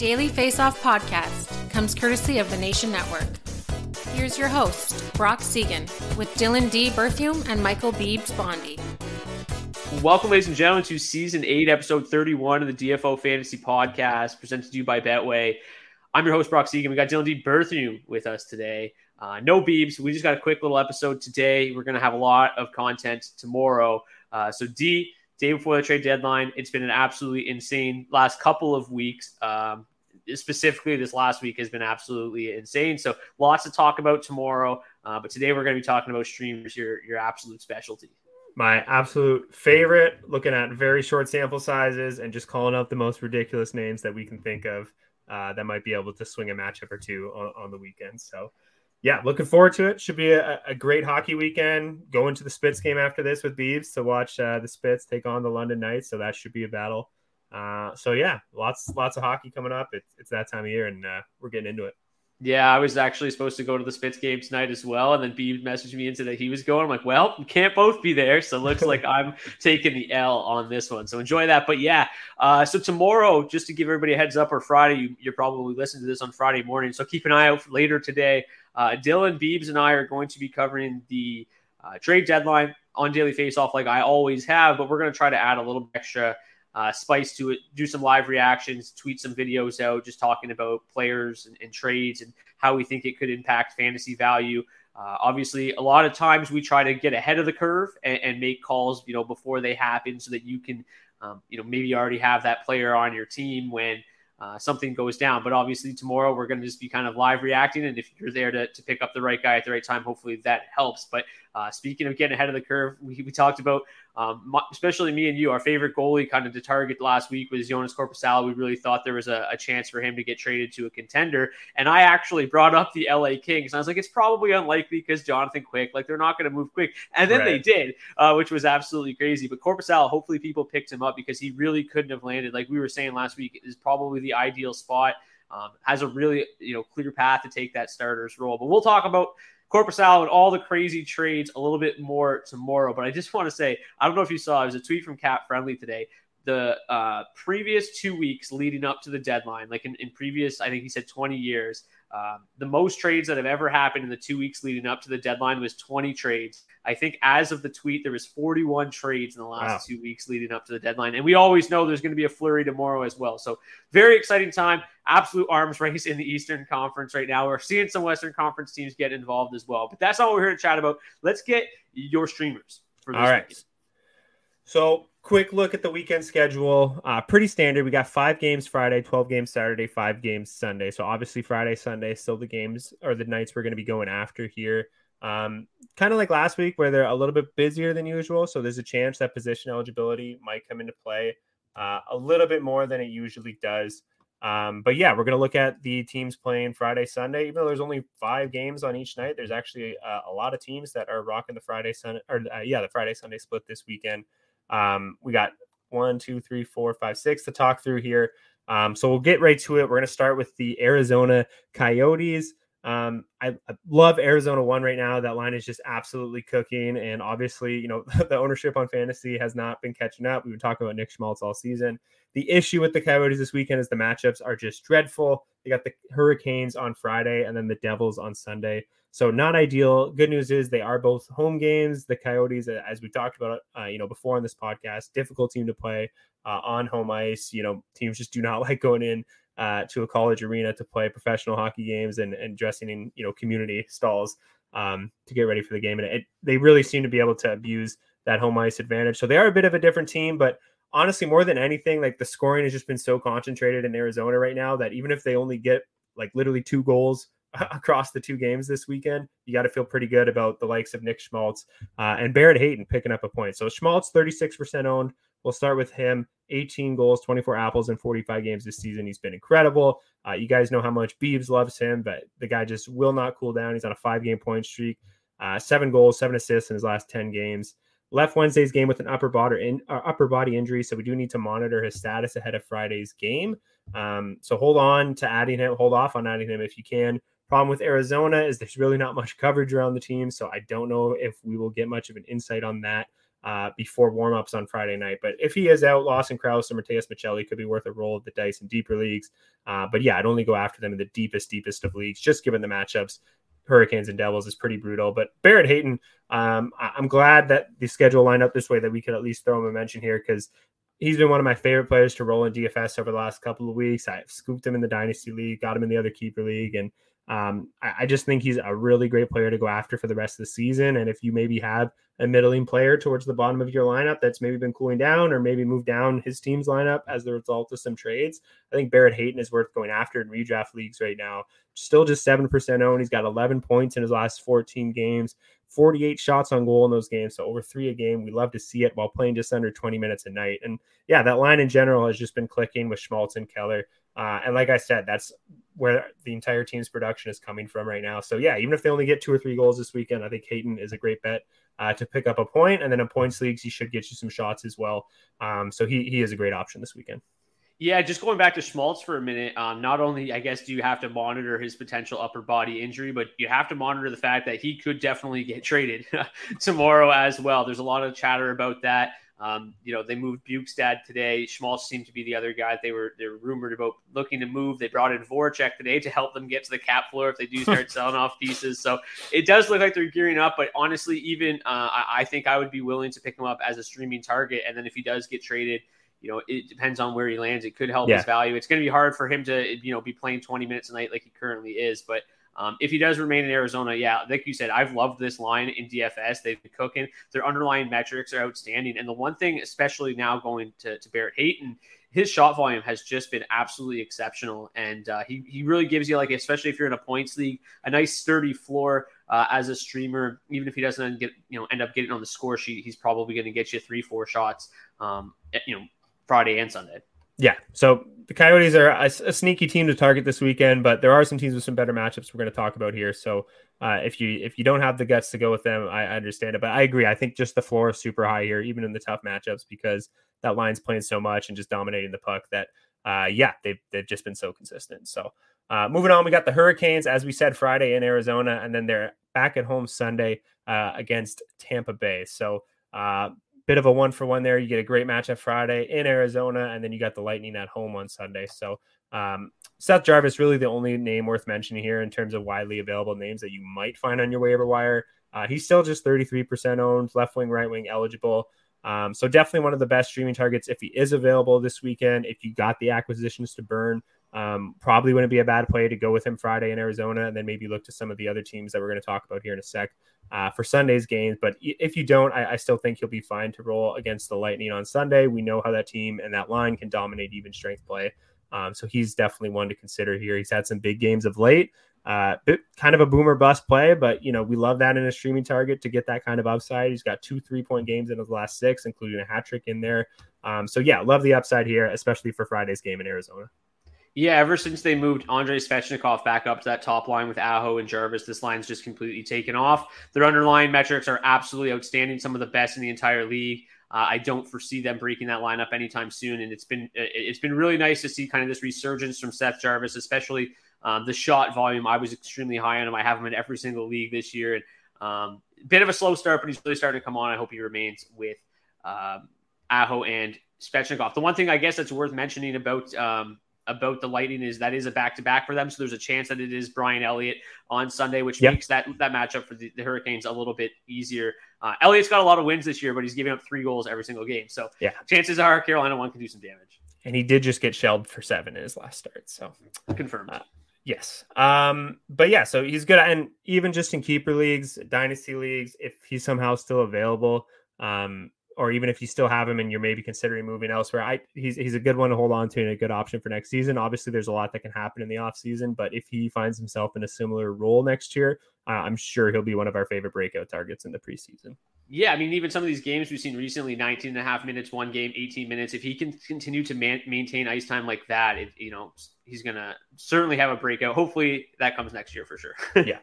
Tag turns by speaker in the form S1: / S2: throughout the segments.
S1: Daily Face Off podcast comes courtesy of the Nation Network. Here's your host, Brock Seguin, with Dylan D. Berthiaume and Michael Beebs Bondy.
S2: Welcome, ladies and gentlemen, to season eight, episode 31 of the DFO Fantasy Podcast, presented to you by Betway. I'm your host, Brock Seguin. We got Dylan D. Berthiaume with us today. Uh, no Beebs. We just got a quick little episode today. We're going to have a lot of content tomorrow. Uh, so, D, day before the trade deadline, it's been an absolutely insane last couple of weeks. Um, specifically, this last week has been absolutely insane. So, lots to talk about tomorrow. Uh, but today, we're going to be talking about streamers, your your absolute specialty.
S3: my absolute favorite, looking at very short sample sizes and just calling out the most ridiculous names that we can think of uh, that might be able to swing a matchup or two on, on the weekend. So, yeah, looking forward to it. Should be a, a great hockey weekend. Going to the Spits game after this with Beeves to watch uh, the Spits take on the London Knights. So that should be a battle. Uh, so yeah, lots lots of hockey coming up. It's it's that time of year, and uh, we're getting into it.
S2: Yeah, I was actually supposed to go to the Spits game tonight as well, and then Beeb messaged me and said that he was going. I'm like, well, we can't both be there, so it looks like I'm taking the L on this one. So enjoy that. But yeah, uh, so tomorrow, just to give everybody a heads up, or Friday, you, you're probably listening to this on Friday morning, so keep an eye out for later today. Uh, Dylan Beebs and I are going to be covering the uh, trade deadline on Daily Face Off, like I always have, but we're going to try to add a little extra uh, spice to it, do some live reactions, tweet some videos out, just talking about players and, and trades and how we think it could impact fantasy value. Uh, obviously, a lot of times we try to get ahead of the curve and, and make calls, you know, before they happen, so that you can, um, you know, maybe already have that player on your team when uh, something goes down. But obviously, tomorrow we're going to just be kind of live reacting, and if you're there to, to pick up the right guy at the right time, hopefully that helps. But uh, speaking of getting ahead of the curve, we, we talked about, um, my- especially me and you, our favorite goalie kind of to target last week was Joonas Korpisalo. We really thought there was a, a chance for him to get traded to a contender. And I actually brought up the LA Kings. And I was like, it's probably unlikely because Jonathan Quick, like they're not going to move quick. And then they did, uh, which was absolutely crazy. But Korpisalo, hopefully people picked him up because he really couldn't have landed. Like we were saying last week, is probably the ideal spot. Um, has a really you know clear path to take that starter's role. But we'll talk about Corpusal and all the crazy trades a little bit more tomorrow. But I just want to say, I don't know if you saw, it was a tweet from CapFriendly today. The uh, previous two weeks leading up to the deadline, like in, in previous, I think he said 20 years, Um, the most trades that have ever happened in the two weeks leading up to the deadline was 20 trades. I think as of the tweet, there was 41 trades in the last wow. two weeks leading up to the deadline, and we always know there's going to be a flurry tomorrow as well. So very exciting time, absolute arms race in the Eastern Conference right now. We're seeing some Western Conference teams get involved as well, but that's all we're here to chat about. Let's get your streamers for this.
S3: All right. Weekend. So quick look at the weekend schedule. Uh, pretty standard. We got five games Friday, 12 games Saturday, five games Sunday. So obviously Friday, Sunday, still the games or the nights we're going to be going after here. Um, kind of like last week where they're a little bit busier than usual. So there's a chance that position eligibility might come into play uh, a little bit more than it usually does. Um, but yeah, we're going to look at the teams playing Friday, Sunday. Even though there's only five games on each night, there's actually uh, a lot of teams that are rocking the Friday, Sunday, or uh, yeah, the Friday, Sunday split this weekend. Um, we got one, two, three, four, five, six to talk through here. Um, so we'll get right to it. We're going to start with the Arizona Coyotes. Um, I, I, love Arizona one right now. That line is just absolutely cooking. And obviously, you know, the ownership on fantasy has not been catching up. We've been talking about Nick Schmaltz all season. The issue with the Coyotes this weekend is the matchups are just dreadful. They got the Hurricanes on Friday and then the Devils on Sunday. So not ideal. Good news is they are both home games. The Coyotes, as we talked about, uh, you know, before on this podcast, difficult team to play uh, on home ice. You know, teams just do not like going in uh, to a college arena to play professional hockey games and, and dressing in you know community stalls um, to get ready for the game. And it, they really seem to be able to abuse that home ice advantage. So they are a bit of a different team, but honestly, more than anything, like the scoring has just been so concentrated in Arizona right now that even if they only get like literally two goals across the two games this weekend, you got to feel pretty good about the likes of Nick Schmaltz uh, and Barrett Hayton picking up a point. So Schmaltz, 36% owned. We'll start with him 18 goals, 24 apples in 45 games this season. He's been incredible. Uh, you guys know how much Beebs loves him, but the guy just will not cool down. He's on a five game point streak, uh, seven goals, seven assists in his last 10 games. Left Wednesday's game with an upper body in, uh, upper body injury, so we do need to monitor his status ahead of Friday's game. Um, so hold on to adding him, hold off on adding him if you can. Problem with Arizona is there's really not much coverage around the team, so I don't know if we will get much of an insight on that uh, before warmups on Friday night. But if he is out, Lawson Crouse and Matias Maccelli could be worth a roll of the dice in deeper leagues. Uh, but yeah, I'd only go after them in the deepest, deepest of leagues, just given the matchups. Hurricanes and Devils is pretty brutal. But Barrett Hayton, um, I- am glad that the schedule lined up this way that we could at least throw him a mention here because he's been one of my favorite players to roll in DFS over the last couple of weeks. I've scooped him in the Dynasty League, got him in the other keeper league, and um, I, I, just think he's a really great player to go after for the rest of the season. And if you maybe have a middling player towards the bottom of your lineup that's maybe been cooling down or maybe moved down his team's lineup as the result of some trades, I think Barrett Hayton is worth going after in redraft leagues right now. Still just 7% owned. He's got 11 points in his last 14 games, 48 shots on goal in those games. So over three a game. We love to see it while playing just under 20 minutes a night. And yeah, that line in general has just been clicking with Schmaltz and Keller. Uh, and like I said, that's where the entire team's production is coming from right now. So yeah, even if they only get two or three goals this weekend, I think Hayton is a great bet uh, to pick up a point. And then in points leagues, he should get you some shots as well. Um, so he he is a great option this weekend.
S2: Yeah, just going back to Schmaltz for a minute. Um, not only, I guess, do you have to monitor his potential upper body injury, but you have to monitor the fact that he could definitely get traded tomorrow as well. There's a lot of chatter about that. Um, you know, they moved Bjugstad today. Schmaltz seemed to be the other guy they were they were rumored about looking to move. They brought in Voracek today to help them get to the cap floor if they do start selling off pieces. So it does look like they're gearing up. But honestly, even uh, I, I, think I would be willing to pick him up as a streaming target. And then if he does get traded, you know, it depends on where he lands. It could help yeah. his value. It's going to be hard for him to you know be playing 20 minutes a night like he currently is, but. Um, if he does remain in Arizona, yeah, like you said, I've loved this line in DFS. They've been cooking. Their underlying metrics are outstanding. And the one thing, especially now going to, to Barrett Hayton, his shot volume has just been absolutely exceptional. And uh, he, he really gives you, like, especially if you're in a points league, a nice sturdy floor uh, as a streamer. Even if he doesn't get, you know, end up getting on the score sheet, he's probably going to get you three, four shots, um, you know, Friday and Sunday.
S3: Yeah. So the Coyotes are a, a, sneaky team to target this weekend, but there are some teams with some better matchups we're going to talk about here. So uh, if you if you don't have the guts to go with them, I, I understand it. But I agree. I think just the floor is super high here, even in the tough matchups, because that line's playing so much and just dominating the puck that uh, yeah, they've they've just been so consistent. So uh, moving on, we got the Hurricanes, as we said, Friday in Arizona, and then they're back at home Sunday uh, against Tampa Bay. So uh, bit of a one for one there. You get a great matchup Friday in Arizona, and then you got the Lightning at home on Sunday. So um, Seth Jarvis really the only name worth mentioning here in terms of widely available names that you might find on your waiver wire. Uh, he's still just 33% owned, left wing, right wing eligible. Um, so definitely one of the best streaming targets if he is available this weekend. If you got the acquisitions to burn, um, probably wouldn't be a bad play to go with him Friday in Arizona, and then maybe look to some of the other teams that we're going to talk about here in a sec uh, for Sunday's games. But if you don't, I, I, still think he'll be fine to roll against the Lightning on Sunday. We know how that team and that line can dominate even strength play. Um, so he's definitely one to consider here. He's had some big games of late. Uh, bit, kind of a boomer bust play, but you know we love that in a streaming target to get that kind of upside. He's got two three point games in his last six, including a hat trick in there. Um, so yeah, love the upside here, especially for Friday's game in Arizona.
S2: Yeah, ever since they moved Andrei Svechnikov back up to that top line with Aho and Jarvis, this line's just completely taken off. Their underlying metrics are absolutely outstanding, some of the best in the entire league. Uh, I don't foresee them breaking that lineup anytime soon, and it's been it's been really nice to see kind of this resurgence from Seth Jarvis, especially um, the shot volume. I was extremely high on him. I have him in every single league this year, and um, bit of a slow start, but he's really starting to come on. I hope he remains with um, Aho and Svechnikov. The one thing I guess that's worth mentioning about um, about the Lightning is that is a back to back for them. So there's a chance that it is Brian Elliott on Sunday, which yep. makes that that matchup for the, the Hurricanes a little bit easier. Uh, Elliott's got a lot of wins this year, but he's giving up three goals every single game. So yeah, chances are Carolina one can do some damage.
S3: And he did just get shelled for seven in his last start. So
S2: confirmed. Uh,
S3: yes. Um, but yeah, so he's good. And even just in keeper leagues, dynasty leagues, if he's somehow still available, um, or even if you still have him and you're maybe considering moving elsewhere, I he's he's a good one to hold on to and a good option for next season. Obviously, there's a lot that can happen in the offseason, but if he finds himself in a similar role next year, uh, I'm sure he'll be one of our favorite breakout targets in the preseason.
S2: Yeah, I mean, even some of these games we've seen recently 19 and a half minutes, one game, 18 minutes. If he can continue to man- maintain ice time like that, it, you know, he's going to certainly have a breakout. Hopefully that comes next year for sure.
S3: yeah.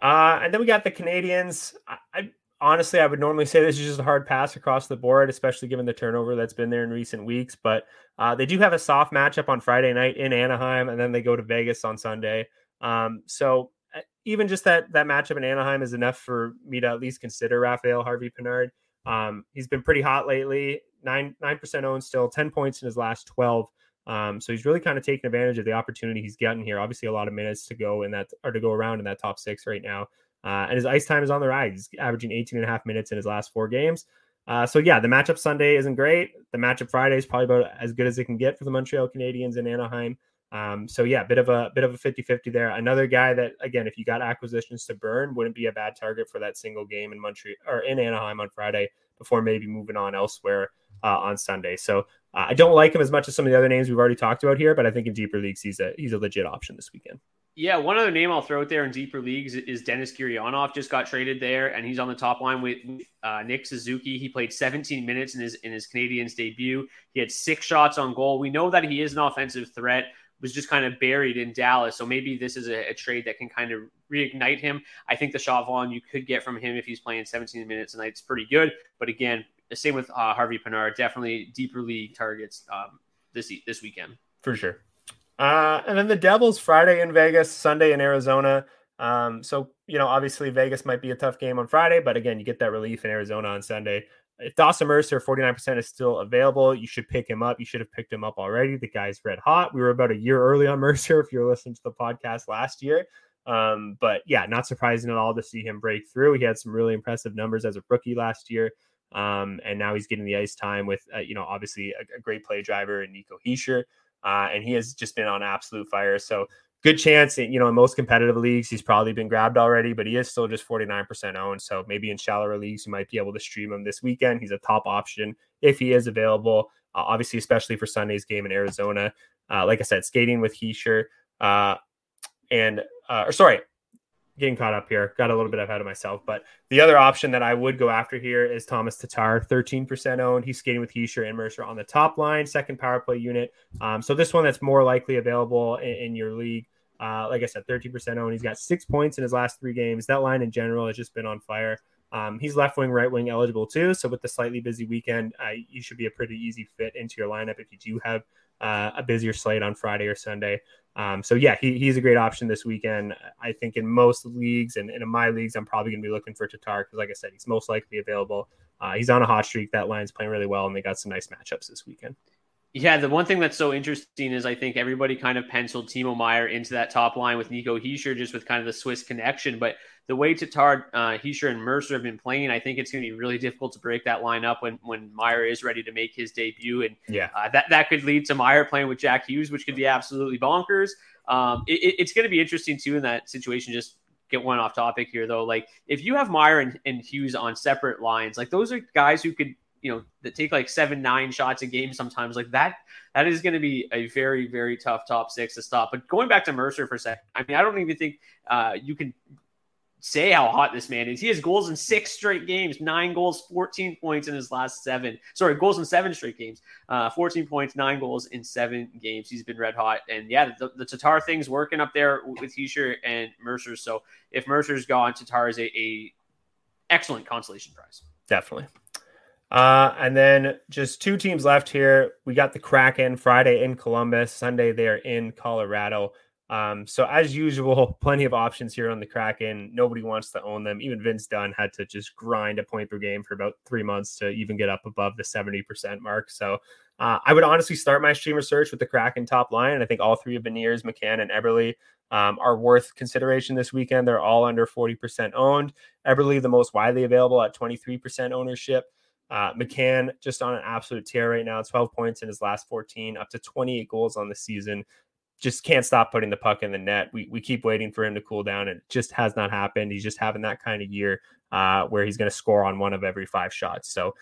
S3: Uh, and then we got the Canadiens. I, I, honestly, I would normally say this is just a hard pass across the board, especially given the turnover that's been there in recent weeks. But uh, they do have a soft matchup on Friday night in Anaheim, and then they go to Vegas on Sunday. Um, so uh, even just that that matchup in Anaheim is enough for me to at least consider Raphael Harvey Pinard. Um, he's been pretty hot lately. Nine nine percent owned still, ten points in his last twelve. Um, so he's really kind of taking advantage of the opportunity he's gotten here. Obviously, a lot of minutes to go in that or to go around in that top six right now. Uh, and his ice time is on the rise. He's averaging 18 and a half minutes in his last four games. Uh, so yeah, the matchup Sunday isn't great. The matchup Friday is probably about as good as it can get for the Montreal Canadiens in Anaheim. Um, so yeah, bit of a bit of a 50-50 there. Another guy that again, if you got acquisitions to burn, wouldn't be a bad target for that single game in Montreal or in Anaheim on Friday before maybe moving on elsewhere uh, on Sunday. So uh, I don't like him as much as some of the other names we've already talked about here, but I think in deeper leagues he's a he's a legit option this weekend.
S2: Yeah, one other name I'll throw out there in deeper leagues is Denis Gurianov. Just got traded there, and he's on the top line with uh, Nick Suzuki. He played 17 minutes in his in his Canadiens debut. He had six shots on goal. We know that he is an offensive threat. Was just kind of buried in Dallas, so maybe this is a, a trade that can kind of reignite him. I think the shot volume you could get from him if he's playing 17 minutes a night is pretty good. But again, the same with uh, Harvey Pinard. Definitely deeper league targets um, this this weekend
S3: for sure. Uh, and then the Devils Friday in Vegas, Sunday in Arizona. Um, so you know, obviously Vegas might be a tough game on Friday, but again, you get that relief in Arizona on Sunday. If Dawson Mercer, 49% is still available, you should pick him up. You should have picked him up already. The guy's red hot. We were about a year early on Mercer if you were listening to the podcast last year. Um, but yeah, not surprising at all to see him break through. He had some really impressive numbers as a rookie last year. Um, and now he's getting the ice time with, uh, you know, obviously a, a, great play driver and Nico Hischier uh, and he has just been on absolute fire. So good chance, you know, in most competitive leagues, he's probably been grabbed already, but he is still just 49% owned. So maybe in shallower leagues, you might be able to stream him this weekend. He's a top option if he is available, uh, obviously, especially for Sunday's game in Arizona. Uh, like I said, skating with Hischier. Uh, and, uh, or sorry, getting caught up here. Got a little bit ahead of myself. But the other option that I would go after here is Thomas Tatar, 13% owned. He's skating with Hischier and Mercer on the top line, second power play unit. Um, so this one that's more likely available in, in your league. Uh, like I said, 13% owned. He's got six points in his last three games. That line in general has just been on fire. Um, he's left wing, right wing eligible too. So with the slightly busy weekend, uh, you should be a pretty easy fit into your lineup if you do have uh, a busier slate on Friday or Sunday. Um, so yeah, he, he's a great option this weekend. I think in most leagues and, and in my leagues, I'm probably going to be looking for Tatar because, like I said, he's most likely available. uh, he's on a hot streak. That line's playing really well, and they got some nice matchups this weekend.
S2: Yeah, the one thing that's so interesting is I think everybody kind of penciled Timo Meier into that top line with Nico Hischier just with kind of the Swiss connection. But the way Tatar, uh, Hischier, and Mercer have been playing, I think it's going to be really difficult to break that line up when when Meier is ready to make his debut. And
S3: yeah,
S2: uh, that that could lead to Meier playing with Jack Hughes, which could be absolutely bonkers. Um, it, it's going to be interesting too in that situation. Just get one off topic here though. Like if you have Meier and, and Hughes on separate lines, like those are guys who could you know that take like seven nine shots a game sometimes like that that is going to be a very very tough top six to stop. But going back to mercer for a second i mean i don't even think uh, you can say how hot this man is. He has goals in six straight games nine goals 14 points in his last seven sorry goals in seven straight games uh, 14 points nine goals in seven games. He's been red hot. And yeah the, the tatar thing's working up there with Hischier and mercer. So if mercer's gone tatar is a, a excellent consolation prize.
S3: Definitely uh, and then just two teams left here. We got the Kraken Friday in Columbus, Sunday they're in Colorado. Um, so as usual, plenty of options here on the Kraken. Nobody wants to own them. Even Vince Dunn had to just grind a point per game for about three months to even get up above the 70% mark. So uh, I would honestly start my streamer search with the Kraken top line. And I think all three of Beniers, McCann, and Eberle um, are worth consideration this weekend. They're all under 40% owned. Eberle, the most widely available at 23% ownership. Uh, McCann just on an absolute tear right now, 12 points in his last 14, up to 28 goals on the season. Just can't stop putting the puck in the net. We, we keep waiting for him to cool down, and it just has not happened. He's just having that kind of year uh, where he's going to score on one of every five shots. So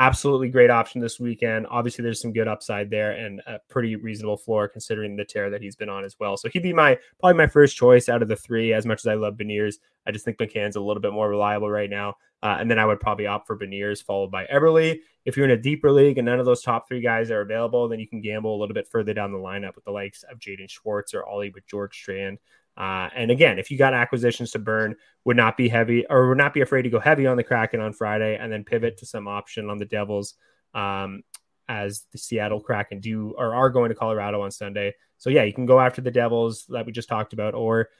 S3: absolutely great option this weekend. Obviously, there's some good upside there and a pretty reasonable floor considering the tear that he's been on as well. So he'd be my probably my first choice out of the three. As much as I love Beniers, I just think McCann's a little bit more reliable right now. Uh, and then I would probably opt for Beniers followed by Eberle. If you're in a deeper league and none of those top three guys are available, then you can gamble a little bit further down the lineup with the likes of Jaden Schwartz or Ollie Bjorkstrand. Uh, and again, if you got acquisitions to burn, would not be heavy or would not be afraid to go heavy on the Kraken on Friday and then pivot to some option on the Devils um, as the Seattle Kraken do or are going to Colorado on Sunday. So yeah, you can go after the Devils that we just talked about, or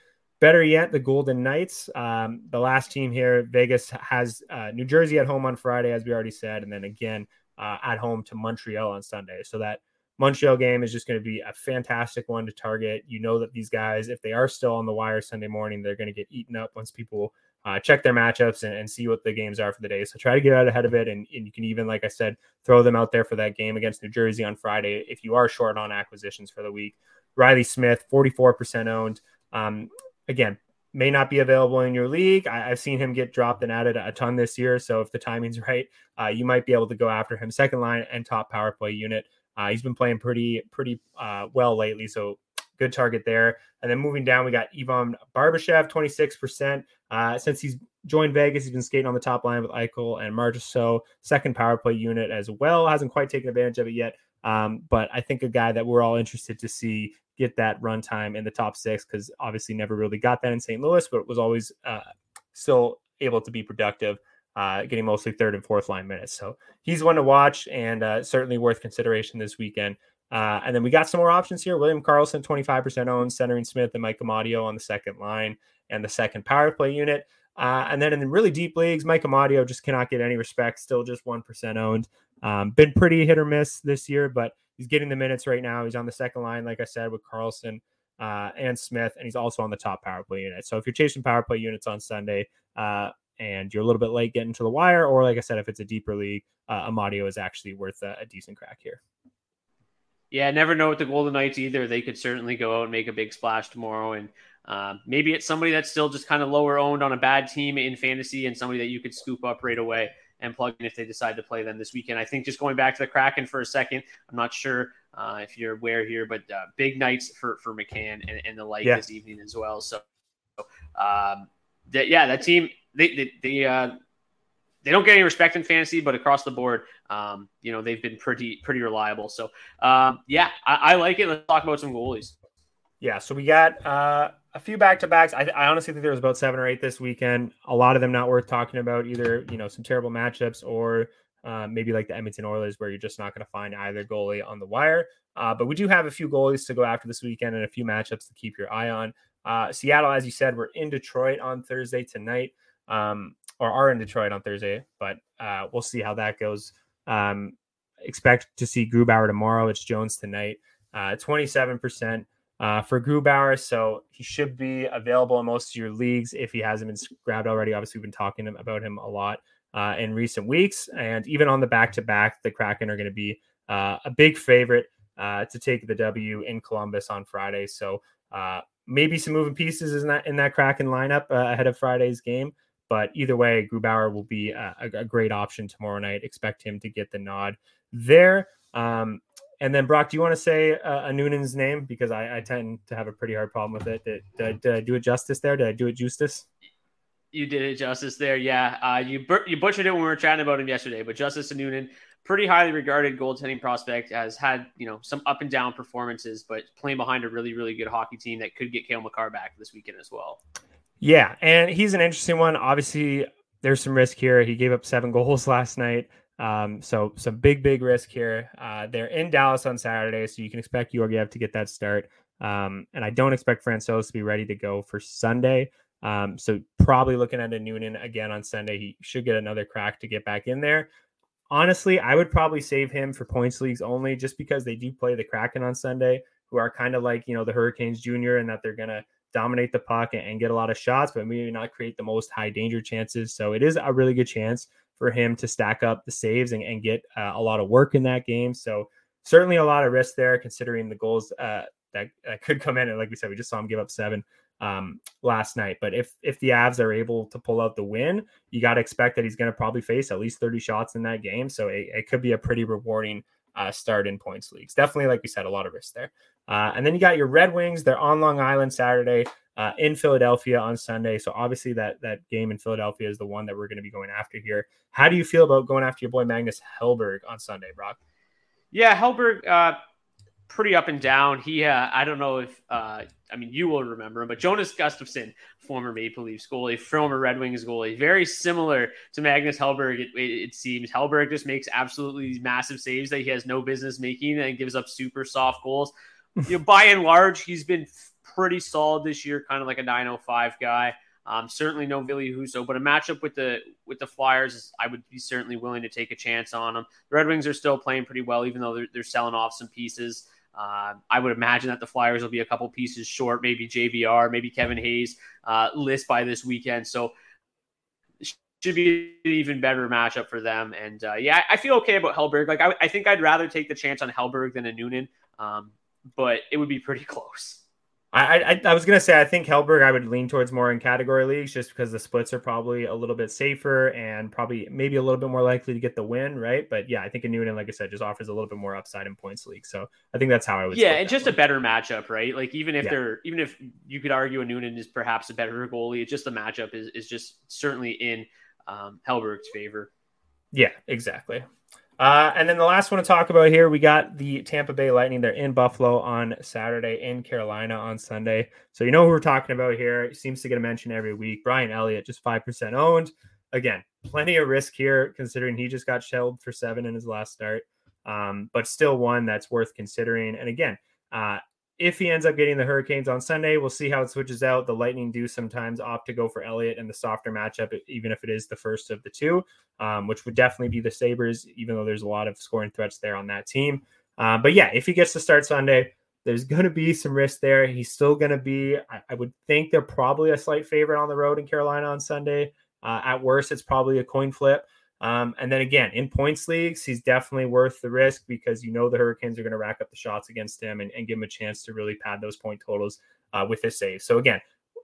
S3: better yet, the Golden Knights. Um, the last team here, Vegas has uh, New Jersey at home on Friday, as we already said, and then again uh, at home to Montreal on Sunday. So that Montreal game is just going to be a fantastic one to target. You know that these guys, if they are still on the wire Sunday morning, they're going to get eaten up once people uh, check their matchups and, and, see what the games are for the day. So try to get out ahead of it. And, and, you can even, like I said, throw them out there for that game against New Jersey on Friday if you are short on acquisitions for the week. Riley Smith, 44% owned. Um, again, may not be available in your league. I, have seen him get dropped and added a ton this year. So if the timing's right, uh, you might be able to go after him. Second line and top power play unit. Uh, he's been playing pretty pretty uh, well lately, so good target there. And then moving down, we got Ivan Barbashev, 26%. Uh, since he's joined Vegas, he's been skating on the top line with Eichel and Marchessault, second power play unit as well. Hasn't quite taken advantage of it yet. Um, but I think a guy that we're all interested to see get that run time in the top six because obviously never really got that in St. Louis, but was always uh, still able to be productive uh, getting mostly third and fourth line minutes. So he's one to watch and uh, certainly worth consideration this weekend. Uh, and then we got some more options here. William Karlsson, 25% owned, centering Smith and Mike Amadio on the second line and the second power play unit. Uh, and then in the really deep leagues, Mike Amadio just cannot get any respect, still just 1% owned. Um, been pretty hit or miss this year, but he's getting the minutes right now. He's on the second line, like I said, with Karlsson. uh, and Smith, and he's also on the top power play unit. So if you're chasing power play units on Sunday, uh, and you're a little bit late getting to the wire, or like I said, if it's a deeper league, uh, Amadio is actually worth a, a decent crack here.
S2: Yeah, never know with the Golden Knights either. They could certainly go out and make a big splash tomorrow, and uh, maybe it's somebody that's still just kind of lower owned on a bad team in fantasy, and somebody that you could scoop up right away and plug in if they decide to play them this weekend. I think just going back to the Kraken for a second, I'm not sure uh, if you're aware here, but uh, big nights for for McCann and, and the like yeah. this evening as well. So, um, that, yeah, that team they they they, uh, they don't get any respect in fantasy, but across the board, um, you know, they've been pretty pretty reliable. So um, yeah, I, I, like it. Let's talk about some goalies.
S3: Yeah, so we got uh, a few back to backs. I, I, honestly think there was about seven or eight this weekend. A lot of them not worth talking about either. You know, some terrible matchups or uh, maybe like the Edmonton Oilers, where you're just not going to find either goalie on the wire. Uh, but we do have a few goalies to go after this weekend and a few matchups to keep your eye on. Uh, Seattle, as you said, we're in Detroit on Thursday tonight. Um, or are in Detroit on Thursday, but uh, we'll see how that goes. Um, expect to see Grubauer tomorrow. It's Jones tonight. Uh, 27% uh, for Grubauer. So he should be available in most of your leagues if he hasn't been grabbed already. Obviously, we've been talking about him a lot uh, in recent weeks. And even on the back to back, the Kraken are going to be uh, a big favorite uh, to take the W in Columbus on Friday. So uh, maybe some moving pieces in that in that Kraken lineup uh, ahead of Friday's game. But either way, Grubauer will be a, a, great option tomorrow night. Expect him to get the nod there. Um, and then Brock, do you want to say uh, Annunen's name because I, I, tend to have a pretty hard problem with it. Did, did, did, I, do it justice there? Did I do it justice?
S2: You did it justice there. Yeah, uh, you you butchered it when we were chatting about him yesterday. But Justus Annunen, pretty highly regarded goaltending prospect, has had you know some up and down performances, but playing behind a really really good hockey team that could get Cale Makar back this weekend as well.
S3: Yeah, and he's an interesting one. Obviously, there's some risk here. He gave up seven goals last night. Um, so some big, big risk here. Uh, they're in Dallas on Saturday, so you can expect Georgiev to get that start. Um, and I don't expect Francouz to be ready to go for Sunday. Um, so probably looking at Annunen again on Sunday. He should get another crack to get back in there. Honestly, I would probably save him for points leagues only just because they do play the Kraken on Sunday, who are kind of like, you know, the Hurricanes Junior and that they're going to dominate the puck and, and, get a lot of shots, but maybe not create the most high danger chances. So it is a really good chance for him to stack up the saves and, and get uh, a lot of work in that game. So certainly a lot of risk there, considering the goals uh, that, that, could come in. And like we said, we just saw him give up seven um, last night. But if if the Avs are able to pull out the win, you got to expect that he's going to probably face at least 30 shots in that game. So it, it could be a pretty rewarding uh, start in points leagues. Definitely, like we said, a lot of risk there. Uh, and then you got your Red Wings. They're on Long Island Saturday, uh, in Philadelphia on Sunday. So obviously that that game in Philadelphia is the one that we're going to be going after here. How do you feel about going after your boy Magnus Hellberg on Sunday, Brock?
S2: Yeah, Hellberg, uh, pretty up and down. He, uh, I don't know if, uh, I mean, you will remember him, but Jonas Gustavsson, former Maple Leafs goalie, former Red Wings goalie, very similar to Magnus Hellberg. It, it, seems Hellberg just makes absolutely massive saves that he has no business making and gives up super soft goals. you know, by and large, he's been pretty solid this year, kind of like a 905 guy. Um, certainly no Ville Husso, but a matchup with the with the Flyers, I would be certainly willing to take a chance on them. The Red Wings are still playing pretty well, even though they're, they're selling off some pieces. Uh, I would imagine that the Flyers will be a couple pieces short, maybe JVR, maybe Kevin Hayes uh, list by this weekend. So should be an even better matchup for them. And uh, yeah, I feel okay about Hellberg. Like I, I, think I'd rather take the chance on Hellberg than Annunen, um, but it would be pretty close.
S3: I, I, I was gonna say I think Hellberg I would lean towards more in category leagues just because the splits are probably a little bit safer and probably maybe a little bit more likely to get the win, right? But yeah, I think Annunen, like I said, just offers a little bit more upside in points league. So I think that's how I would.
S2: Yeah, and just one. a better matchup, right? Like even if yeah. they're even if you could argue Annunen is perhaps a better goalie, it's just the matchup is is just certainly in um, Hellberg's favor.
S3: Yeah, exactly. Uh, and then the last one to talk about here, we got the Tampa Bay Lightning. They're in Buffalo on Saturday, in Carolina on Sunday. So you know who we're talking about here. It seems to get a mention every week. Brian Elliott, just 5% owned. Again, plenty of risk here considering he just got shelled for seven in his last start, um, but still one that's worth considering. And again, uh, if he ends up getting the Hurricanes on Sunday, we'll see how it switches out. The Lightning do sometimes opt to go for Elliott in the softer matchup, even if it is the first of the two, um, which would definitely be the Sabres, even though there's a lot of scoring threats there on that team. Uh, but yeah, if he gets to start Sunday, there's going to be some risk there. He's still going to be, I, I, would think they're probably a slight favorite on the road in Carolina on Sunday. Uh, at worst, it's probably a coin flip. Um, and then again, in points leagues, he's definitely worth the risk because you know the Hurricanes are going to rack up the shots against him and, and, give him a chance to really pad those point totals uh, with his save. So again,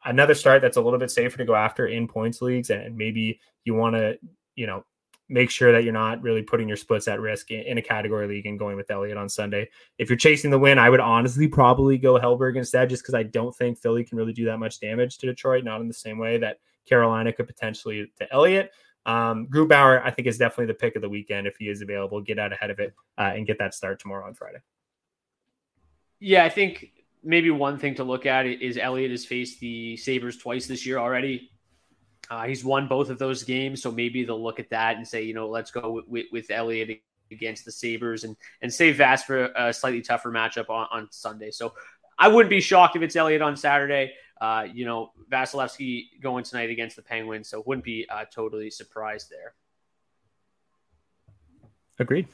S3: another start that's a little bit safer to go after in points leagues, and maybe you want to, you know, make sure that you're not really putting your splits at risk in, in, a category league and going with Elliott on Sunday. If you're chasing the win, I would honestly probably go Hellberg instead, just because I don't think Philly can really do that much damage to Detroit, not in the same way that Carolina could potentially to Elliott. Um, Grubauer, I think, is definitely the pick of the weekend if he is available. Get out ahead of it uh, and get that start tomorrow on Friday.
S2: Yeah, I think maybe one thing to look at is Elliott has faced the Sabres twice this year already. Uh, he's won both of those games, so maybe they'll look at that and say, you know, let's go with, with, with Elliott against the Sabres and and save Vast for a slightly tougher matchup on, on Sunday. So I wouldn't be shocked if it's Elliott on Saturday. Uh, you know, Vasilevskiy going tonight against the Penguins, so wouldn't be uh, totally surprised there.
S3: Agreed.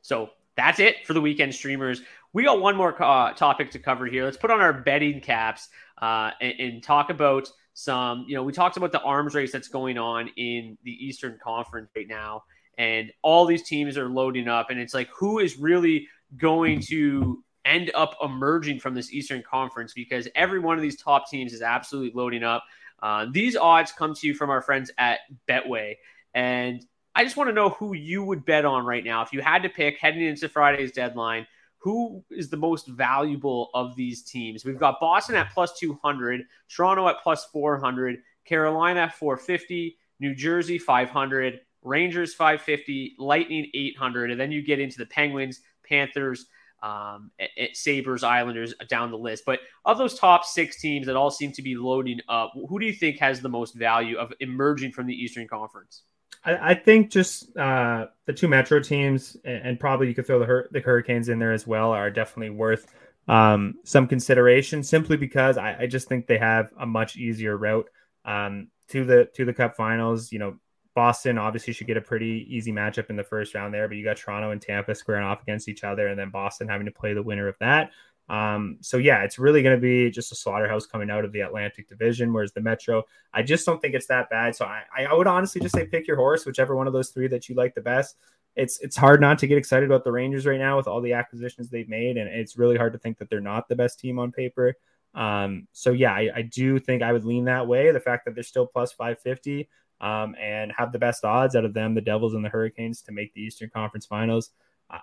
S2: So that's it for the weekend streamers. We got one more uh, topic to cover here. Let's put on our betting caps uh, and, and, talk about some. You know, we talked about the arms race that's going on in the Eastern Conference right now, and all these teams are loading up, and it's like who is really going to end up emerging from this Eastern Conference because every one of these top teams is absolutely loading up. Uh, these odds come to you from our friends at Betway, and I just want to know who you would bet on right now. If you had to pick heading into Friday's deadline, who is the most valuable of these teams? We've got Boston at plus 200, Toronto at plus 400, Carolina at 450, New Jersey 500, Rangers 550, Lightning 800, and then you get into the Penguins, Panthers, um, Sabres, Islanders down the list. But of those top six teams that all seem to be loading up, who do you think has the most value of emerging from the Eastern Conference?
S3: I, think just uh, the two Metro teams, and, and probably you could throw the, Hur- the Hurricanes in there as well, are definitely worth um, some consideration. Simply because I, I, just think they have a much easier route um, to the to the Cup Finals. You know, Boston obviously should get a pretty easy matchup in the first round there, but you got Toronto and Tampa squaring off against each other, and then Boston having to play the winner of that. Um, so yeah, it's really going to be just a slaughterhouse coming out of the Atlantic Division, whereas the Metro, I just don't think it's that bad. So I, I would honestly just say pick your horse, whichever one of those three that you like the best. It's it's hard not to get excited about the Rangers right now with all the acquisitions they've made, and it's really hard to think that they're not the best team on paper. Um, so yeah, I, I do think I would lean that way. The fact that they're still plus 550 um, and have the best odds out of them, the Devils and the Hurricanes, to make the Eastern Conference Finals,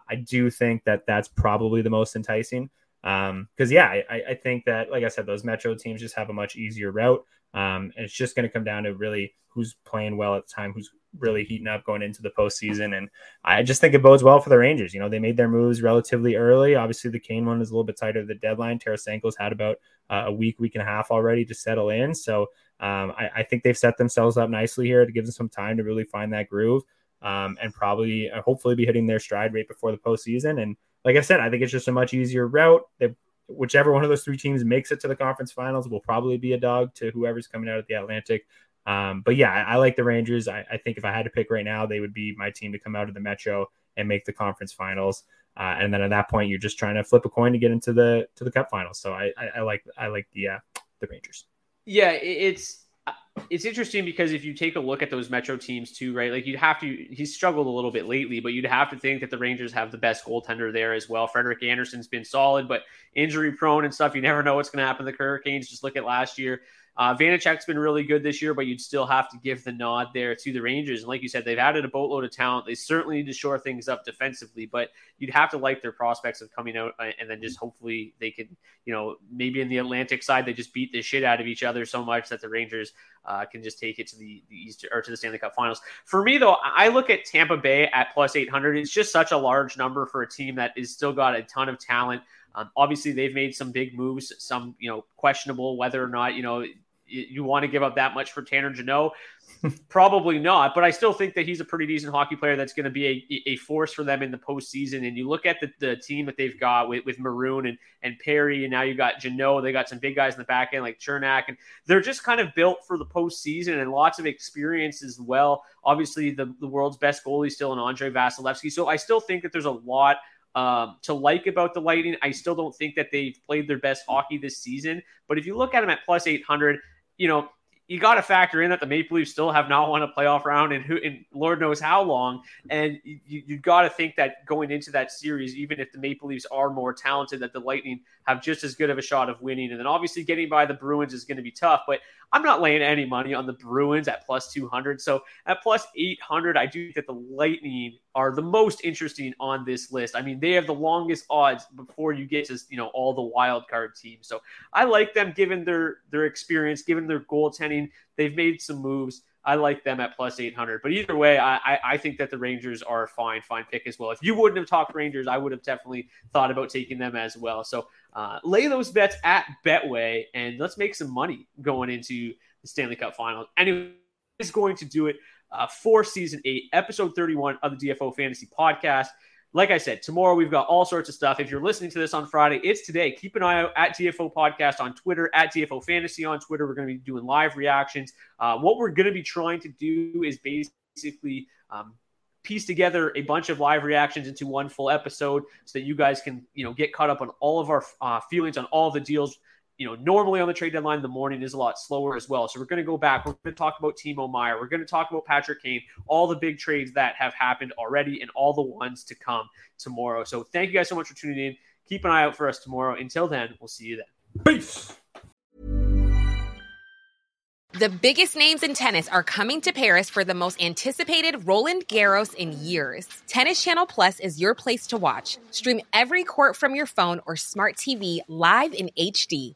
S3: I do think that that's probably the most enticing. Um, because yeah, I, I think that, like I said, those Metro teams just have a much easier route. Um, and it's just going to come down to really who's playing well at the time, who's really heating up going into the postseason. And I just think it bodes well for the Rangers. You know, they made their moves relatively early. Obviously, the Kane one is a little bit tighter the deadline. Tarasenko's had about uh, a week, week and a half already to settle in. So um, I, I, think they've set themselves up nicely here to give them some time to really find that groove um, and probably, uh, hopefully, be hitting their stride right before the postseason. And like I said, I think it's just a much easier route. They, whichever one of those three teams makes it to the conference finals will probably be a dog to whoever's coming out of the Atlantic. Um, but yeah, I, I, like the Rangers. I, I, think if I had to pick right now, they would be my team to come out of the Metro and make the conference finals. Uh, and then at that point, you're just trying to flip a coin to get into the to the Cup finals. So I, I, I like I like the uh, the Rangers.
S2: Yeah, it's it's interesting because if you take a look at those Metro teams too, right? Like you'd have to, he's struggled a little bit lately, but you'd have to think that the Rangers have the best goaltender there as well. Frederik Andersen's been solid, but injury prone and stuff. You never know what's going to happen to the Hurricanes. Just look at last year. Uh, Vanecek's been really good this year, but you'd still have to give the nod there to the Rangers. And like you said, they've added a boatload of talent. They certainly need to shore things up defensively, but you'd have to like their prospects of coming out uh, and then just hopefully they could, you know, maybe in the Atlantic side they just beat the shit out of each other so much that the Rangers uh, can just take it to the the East or to the Stanley Cup Finals. For me though, I look at Tampa Bay at plus 800. It's just such a large number for a team that is still got a ton of talent. Um, obviously, they've made some big moves, some you know questionable whether or not you know you want to give up that much for Tanner Jeannot? Probably not, but I still think that he's a pretty decent hockey player that's going to be a, a force for them in the postseason. And you look at the, the team that they've got with, with Maroon and, and Perry, and now you got Jeannot. They got some big guys in the back end like Cernak, and they're just kind of built for the postseason and lots of experience as well. Obviously, the, the world's best goalie still in Andrei Vasilevskiy. So I still think that there's a lot um, to like about the Lightning. I still don't think that they've played their best hockey this season. But if you look at them at plus 800, you know, you got to factor in that the Maple Leafs still have not won a playoff round and who and Lord knows how long. And you, you got to think that going into that series, even if the Maple Leafs are more talented, that the Lightning have just as good of a shot of winning. And then obviously getting by the Bruins is going to be tough. But I'm not laying any money on the Bruins at plus 200. So at plus 800, I do think that the Lightning are the most interesting on this list. I mean, they have the longest odds before you get to you know all the wild card teams. So I like them given their their experience, given their goaltending. They've made some moves. I like them at plus 800. But either way, I, I, I, think that the Rangers are a fine, fine pick as well. If you wouldn't have talked Rangers, I would have definitely thought about taking them as well. So uh, lay those bets at Betway and let's make some money going into the Stanley Cup Finals. Anyway, is going to do it uh, for season eight, episode 31 of the DFO Fantasy Podcast. like I said, tomorrow we've got all sorts of stuff. If you're listening to this on Friday, it's today. Keep an eye out at DFO Podcast on Twitter, at DFO Fantasy on Twitter. We're going to be doing live reactions. Uh, what we're going to be trying to do is basically um, piece together a bunch of live reactions into one full episode so that you guys can, you know, get caught up on all of our uh, feelings on all the deals you know, normally on the trade deadline, the morning is a lot slower as well. So we're going to go back. We're going to talk about Timo Meier. We're going to talk about Patrick Kane, all the big trades that have happened already and all the ones to come tomorrow. So thank you guys so much for tuning in. Keep an eye out for us tomorrow. Until then, we'll see you then.
S3: Peace.
S4: The biggest names in tennis are coming to Paris for the most anticipated Roland Garros in years. Tennis Channel Plus is your place to watch. Stream every court from your phone or smart TV live in HD